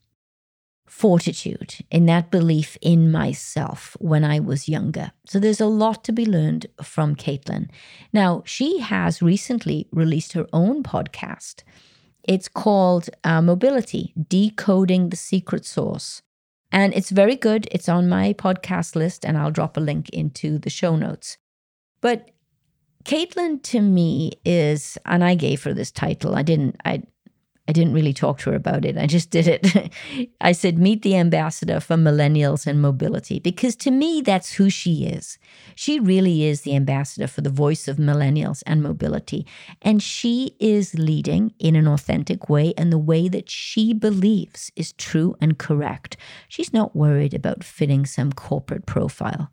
fortitude in that belief in myself when I was younger. So there's a lot to be learned from Caitlin. Now, she has recently released her own podcast. It's called uh, Mobility Decoding the Secret Sauce. And it's very good. It's on my podcast list, and I'll drop a link into the show notes. But Caitlin to me is, and I gave her this title. I didn't, I, I didn't really talk to her about it. I just did it. I said, meet the ambassador for millennials and mobility, because to me, that's who she is. She really is the ambassador for the voice of millennials and mobility. And she is leading in an authentic way and the way that she believes is true and correct. She's not worried about fitting some corporate profile.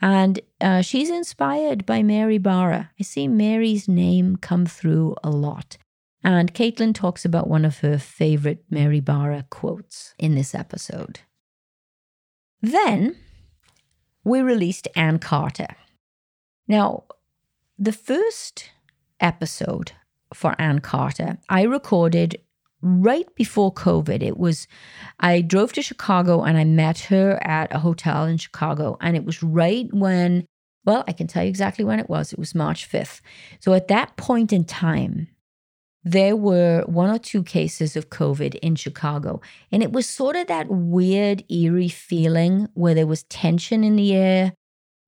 And uh, she's inspired by Mary Barra. I see Mary's name come through a lot. And Caitlin talks about one of her favorite Mary Barra quotes in this episode. Then we released Ann Carter. Now, the first episode for Ann Carter, I recorded right before COVID. It was, I drove to Chicago and I met her at a hotel in Chicago. And it was right when, well, I can tell you exactly when it was. It was March 5th. So at that point in time, there were one or two cases of COVID in Chicago. And it was sort of that weird, eerie feeling where there was tension in the air.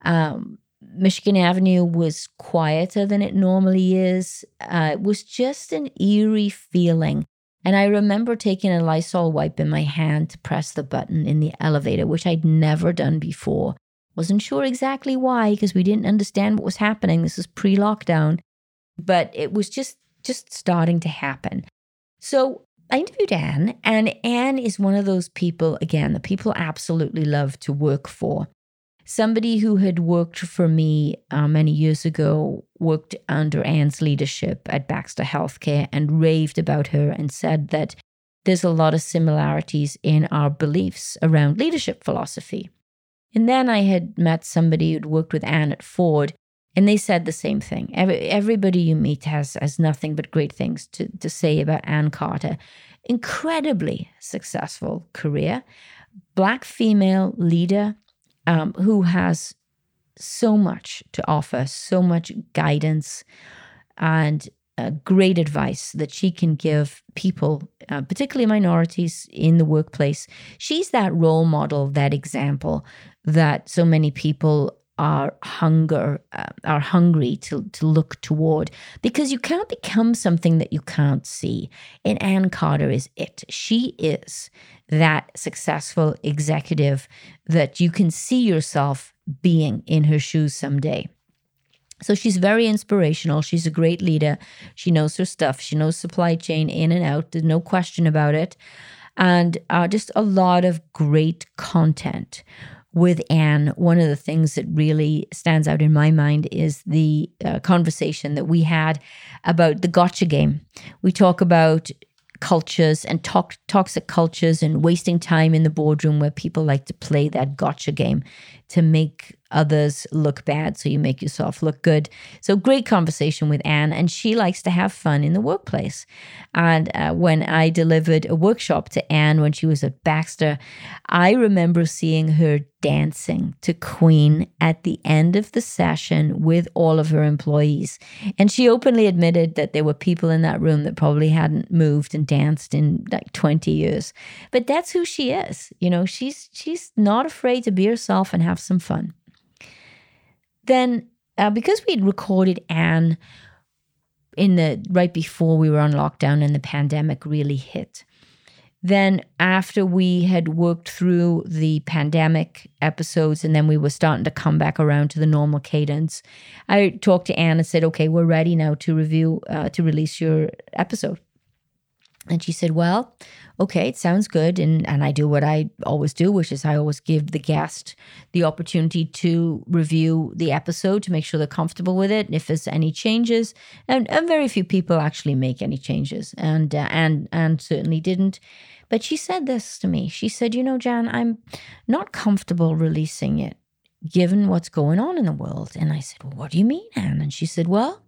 Um, Michigan Avenue was quieter than it normally is. Uh, it was just an eerie feeling. And I remember taking a Lysol wipe in my hand to press the button in the elevator, which I'd never done before. Wasn't sure exactly why, because we didn't understand what was happening. This was pre lockdown, but it was just just starting to happen. So I interviewed Anne, and Anne is one of those people, again, the people absolutely love to work for somebody who had worked for me uh, many years ago worked under Anne's leadership at Baxter Healthcare and raved about her and said that there's a lot of similarities in our beliefs around leadership philosophy. And then I had met somebody who'd worked with Anne at Ford, and they said the same thing. Every, everybody you meet has, has nothing but great things to, to say about Ann Carter. Incredibly successful career, black female leader um, who has so much to offer, so much guidance and uh, great advice that she can give people, uh, particularly minorities in the workplace. She's that role model, that example that so many people are hunger uh, are hungry to to look toward. Because you can't become something that you can't see. And Ann Carter is it. She is that successful executive that you can see yourself being in her shoes someday. So she's very inspirational. She's a great leader. She knows her stuff. She knows supply chain in and out. There's no question about it. And uh, just a lot of great content with Ann, one of the things that really stands out in my mind is the uh, conversation that we had about the gotcha game. We talk about cultures and talk, toxic cultures and wasting time in the boardroom where people like to play that gotcha game to make others look bad so you make yourself look good. So great conversation with anne and she likes to have fun in the workplace. And uh, when I delivered a workshop to anne when she was at Baxter, I remember seeing her dancing to Queen at the end of the session with all of her employees. And she openly admitted that there were people in that room that probably hadn't moved and danced in like 20 years. But that's who she is. You know, she's she's not afraid to be herself and have some fun. Then, uh, because we had recorded Anne in the right before we were on lockdown and the pandemic really hit, Then, after we had worked through the pandemic episodes and then we were starting to come back around to the normal cadence, I talked to Anne and said, Okay, we're ready now to review, uh, to release your episode. And she said, Well, okay, it sounds good. And, and I do what I always do, which is I always give the guest the opportunity to review the episode to make sure they're comfortable with it. And If there's any changes, and, and very few people actually make any changes, and, uh, and, and certainly didn't. But she said this to me. She said, You know, Jan, I'm not comfortable releasing it given what's going on in the world. And I said, Well, what do you mean, Anne? And she said, Well,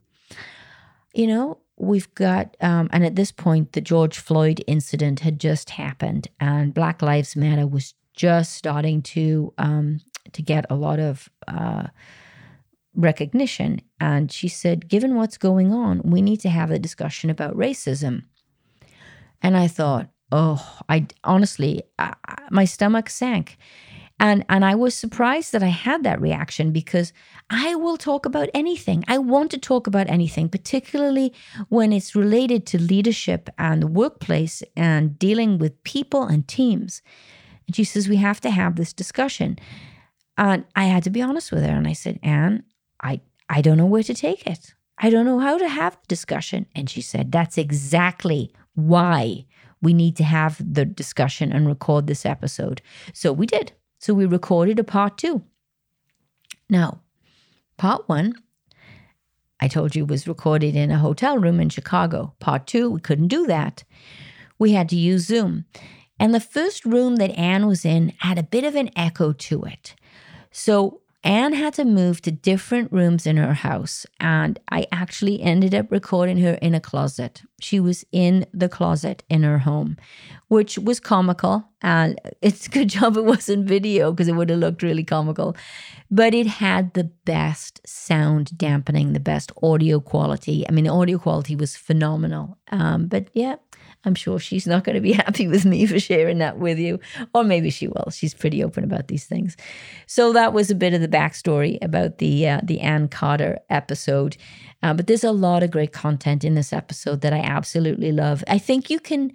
you know, we've got, um, and at this point, the George Floyd incident had just happened, and Black Lives Matter was just starting to um, to get a lot of uh, recognition. And she said, given what's going on, we need to have a discussion about racism. And I thought, oh, I honestly, I, my stomach sank. And, and I was surprised that I had that reaction because I will talk about anything. I want to talk about anything, particularly when it's related to leadership and the workplace and dealing with people and teams. And she says, We have to have this discussion. And I had to be honest with her. And I said, Anne, I, I don't know where to take it. I don't know how to have the discussion. And she said, That's exactly why we need to have the discussion and record this episode. So we did. So we recorded a part two. Now, part one, I told you was recorded in a hotel room in Chicago. Part two, we couldn't do that. We had to use Zoom. And the first room that Anne was in had a bit of an echo to it. So Anne had to move to different rooms in her house, and I actually ended up recording her in a closet. She was in the closet in her home, which was comical. And it's a good job it wasn't video because it would have looked really comical. But it had the best sound dampening, the best audio quality. I mean, the audio quality was phenomenal. Um, but yeah, I'm sure she's not going to be happy with me for sharing that with you, or maybe she will. She's pretty open about these things. So that was a bit of the backstory about the uh, the Anne Carter episode. Uh, but there's a lot of great content in this episode that I absolutely love. I think you can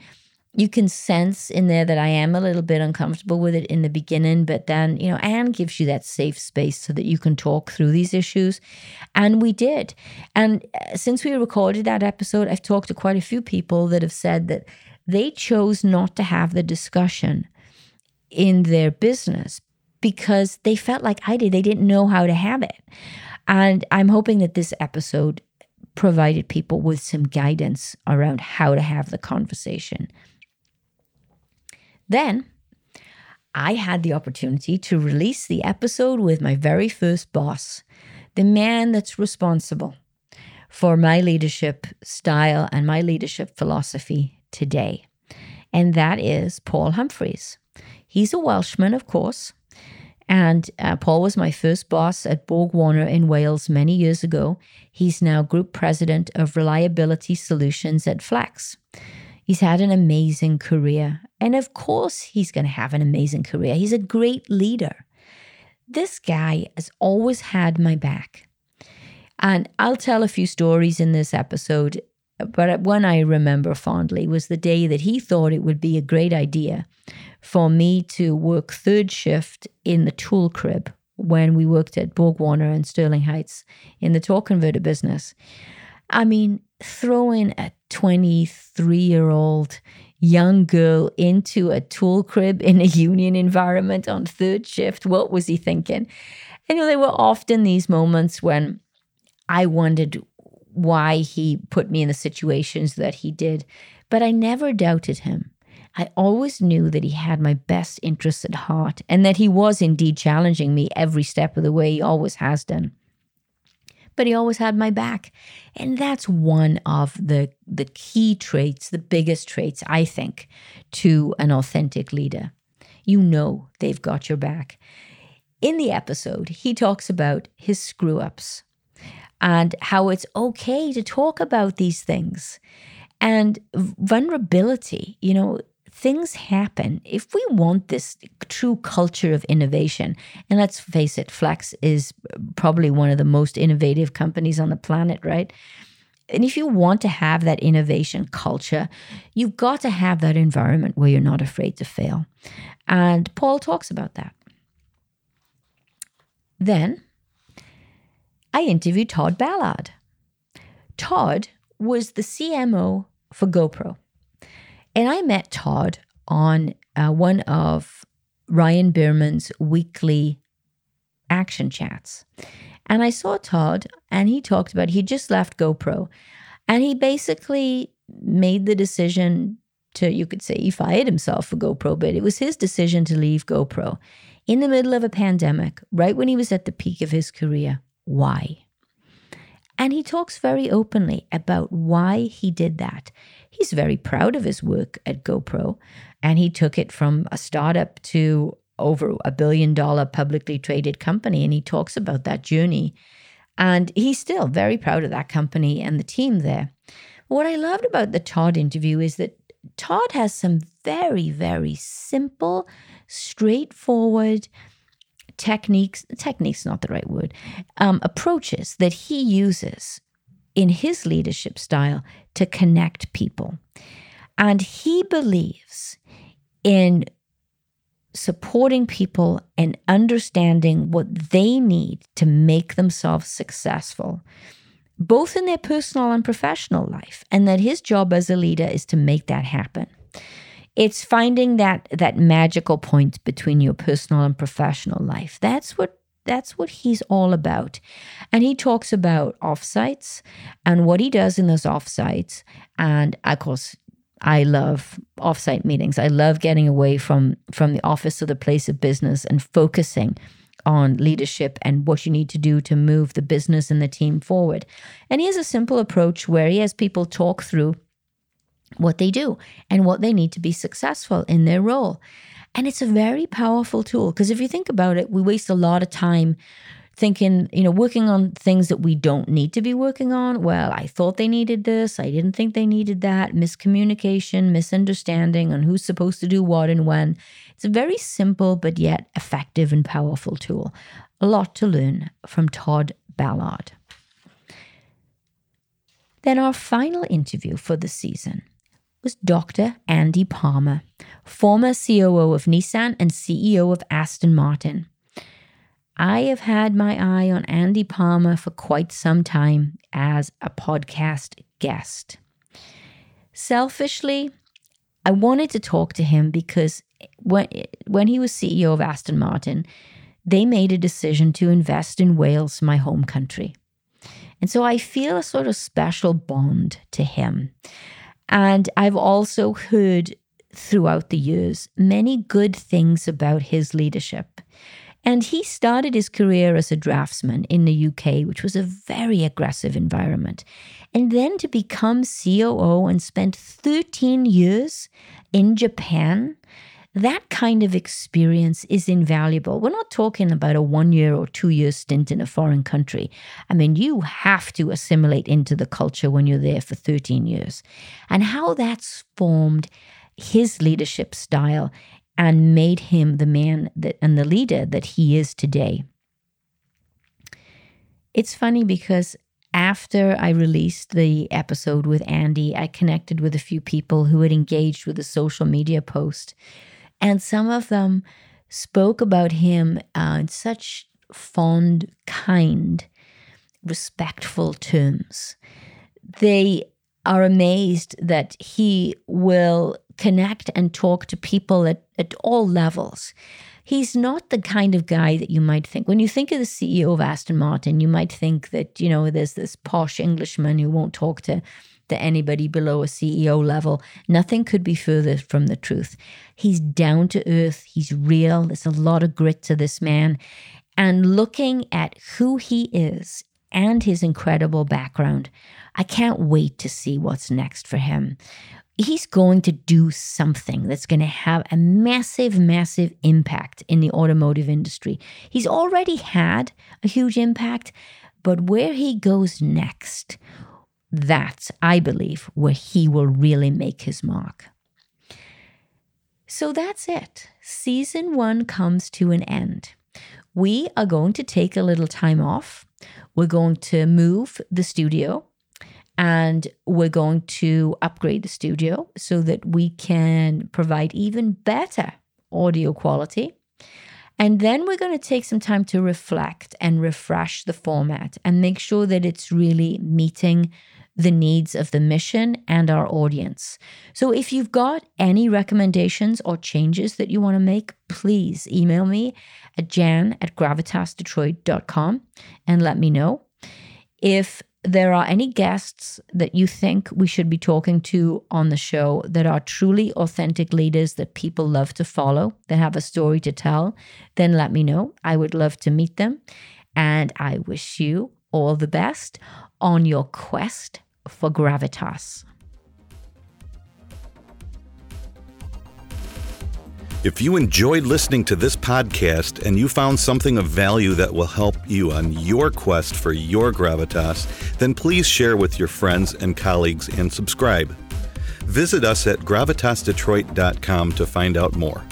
you can sense in there that I am a little bit uncomfortable with it in the beginning, but then, you know, Anne gives you that safe space so that you can talk through these issues. And we did. And uh, since we recorded that episode, I've talked to quite a few people that have said that they chose not to have the discussion in their business because they felt like I did. They didn't know how to have it. And I'm hoping that this episode provided people with some guidance around how to have the conversation. Then I had the opportunity to release the episode with my very first boss, the man that's responsible for my leadership style and my leadership philosophy today. And that is Paul Humphreys. He's a Welshman, of course. And uh, Paul was my first boss at Borg Warner in Wales many years ago. He's now group president of reliability solutions at Flex. He's had an amazing career. And of course, he's going to have an amazing career. He's a great leader. This guy has always had my back. And I'll tell a few stories in this episode, but one I remember fondly was the day that he thought it would be a great idea for me to work third shift in the tool crib when we worked at Borg Warner and Sterling Heights in the torque converter business. I mean, throwing a 23 year old young girl into a tool crib in a union environment on third shift. What was he thinking? And you know, there were often these moments when I wondered why he put me in the situations that he did, but I never doubted him. I always knew that he had my best interests at heart and that he was indeed challenging me every step of the way. He always has done but he always had my back. And that's one of the, the key traits, the biggest traits, I think, to an authentic leader. You know they've got your back. In the episode, he talks about his screw ups and how it's okay to talk about these things and vulnerability. You know, things happen. If we want this true culture of innovation, and let's face it, Flex is probably one of the most innovative companies on the planet, right? and if you want to have that innovation culture, you've got to have that environment where you're not afraid to fail. And Paul talks about that. Then I interviewed Todd Ballard. Todd was the CMO for GoPro. And I met Todd on uh, one of Ryan Berman's weekly action chats. And I saw Todd, and he talked about he just left GoPro, and he basically made the decision to, you could say, he fired himself for GoPro, but it was his decision to leave GoPro in the middle of a pandemic, right when he was at the peak of his career. Why? And he talks very openly about why he did that. He's very proud of his work at GoPro, and he took it from a startup to over a billion dollar publicly traded company. And he talks about that journey. And he's still very proud of that company and the team there. What I loved about the Todd interview is that Todd has some very, very simple, straightforward techniques, techniques not the right word, um, approaches that he uses in his leadership style to connect people. And he believes in supporting people and understanding what they need to make themselves successful, both in their personal and professional life, and that his job as a leader is to make that happen. It's finding that that magical point between your personal and professional life. That's what that's what he's all about. And he talks about offsites and what he does in those offsites. And of course, I love offsite meetings. I love getting away from from the office or the place of business and focusing on leadership and what you need to do to move the business and the team forward. And he has a simple approach where he has people talk through what they do and what they need to be successful in their role. And it's a very powerful tool because if you think about it, we waste a lot of time thinking, you know, working on things that we don't need to be working on. Well, I thought they needed this. I didn't think they needed that. Miscommunication, misunderstanding on who's supposed to do what and when. It's a very simple but yet effective and powerful tool. A lot to learn from Todd Ballard. Then our final interview for the season was Dr. Andy Palmer, former COO of Nissan and CEO of Aston Martin. I have had my eye on Andy Palmer for quite some time as a podcast guest. Selfishly, I wanted to talk to him because when, when he was CEO of Aston Martin, they made a decision to invest in Wales, my home country. And so I feel a sort of special bond to him. And I've also heard throughout the years many good things about his leadership. And he started his career as a draftsman in the UK, which was a very aggressive environment. And then to become COO and spend 13 years in Japan, that kind of experience is invaluable. We're not talking about a one year or two year stint in a foreign country. I mean, you have to assimilate into the culture when you're there for 13 years. And how that's formed his leadership style and made him the man that and the leader that he is today. It's funny because after I released the episode with Andy, I connected with a few people who had engaged with a social media post. And some of them spoke about him uh, in such fond, kind, respectful terms. They are amazed that he will connect and talk to people at, at all levels. He's not the kind of guy that you might think. When you think of the CEO of Aston Martin, you might think that, you know, there's this posh Englishman who won't talk to, to anybody below a CEO level. Nothing could be further from the truth. He's down to earth, he's real. There's a lot of grit to this man. And looking at who he is and his incredible background, I can't wait to see what's next for him he's going to do something that's going to have a massive, massive impact in the automotive industry. He's already had a huge impact, but where he goes next, that's, I believe, where he will really make his mark. So that's it. Season one comes to an end. We are going to take a little time off. We're going to move the studio And we're going to upgrade the studio so that we can provide even better audio quality. And then we're going to take some time to reflect and refresh the format and make sure that it's really meeting the needs of the mission and our audience. So if you've got any recommendations or changes that you want to make, please email me at jan at gravitasdetroit.com and let me know. If there are any guests that you think we should be talking to on the show that are truly authentic leaders that people love to follow, that have a story to tell, then let me know. I would love to meet them. And I wish you all the best on your quest for gravitas. If you enjoyed listening to this podcast and you found something of value that will help you on your quest for your gravitas, then please share with your friends and colleagues and subscribe. Visit us at gravitasdetroit.com to find out more.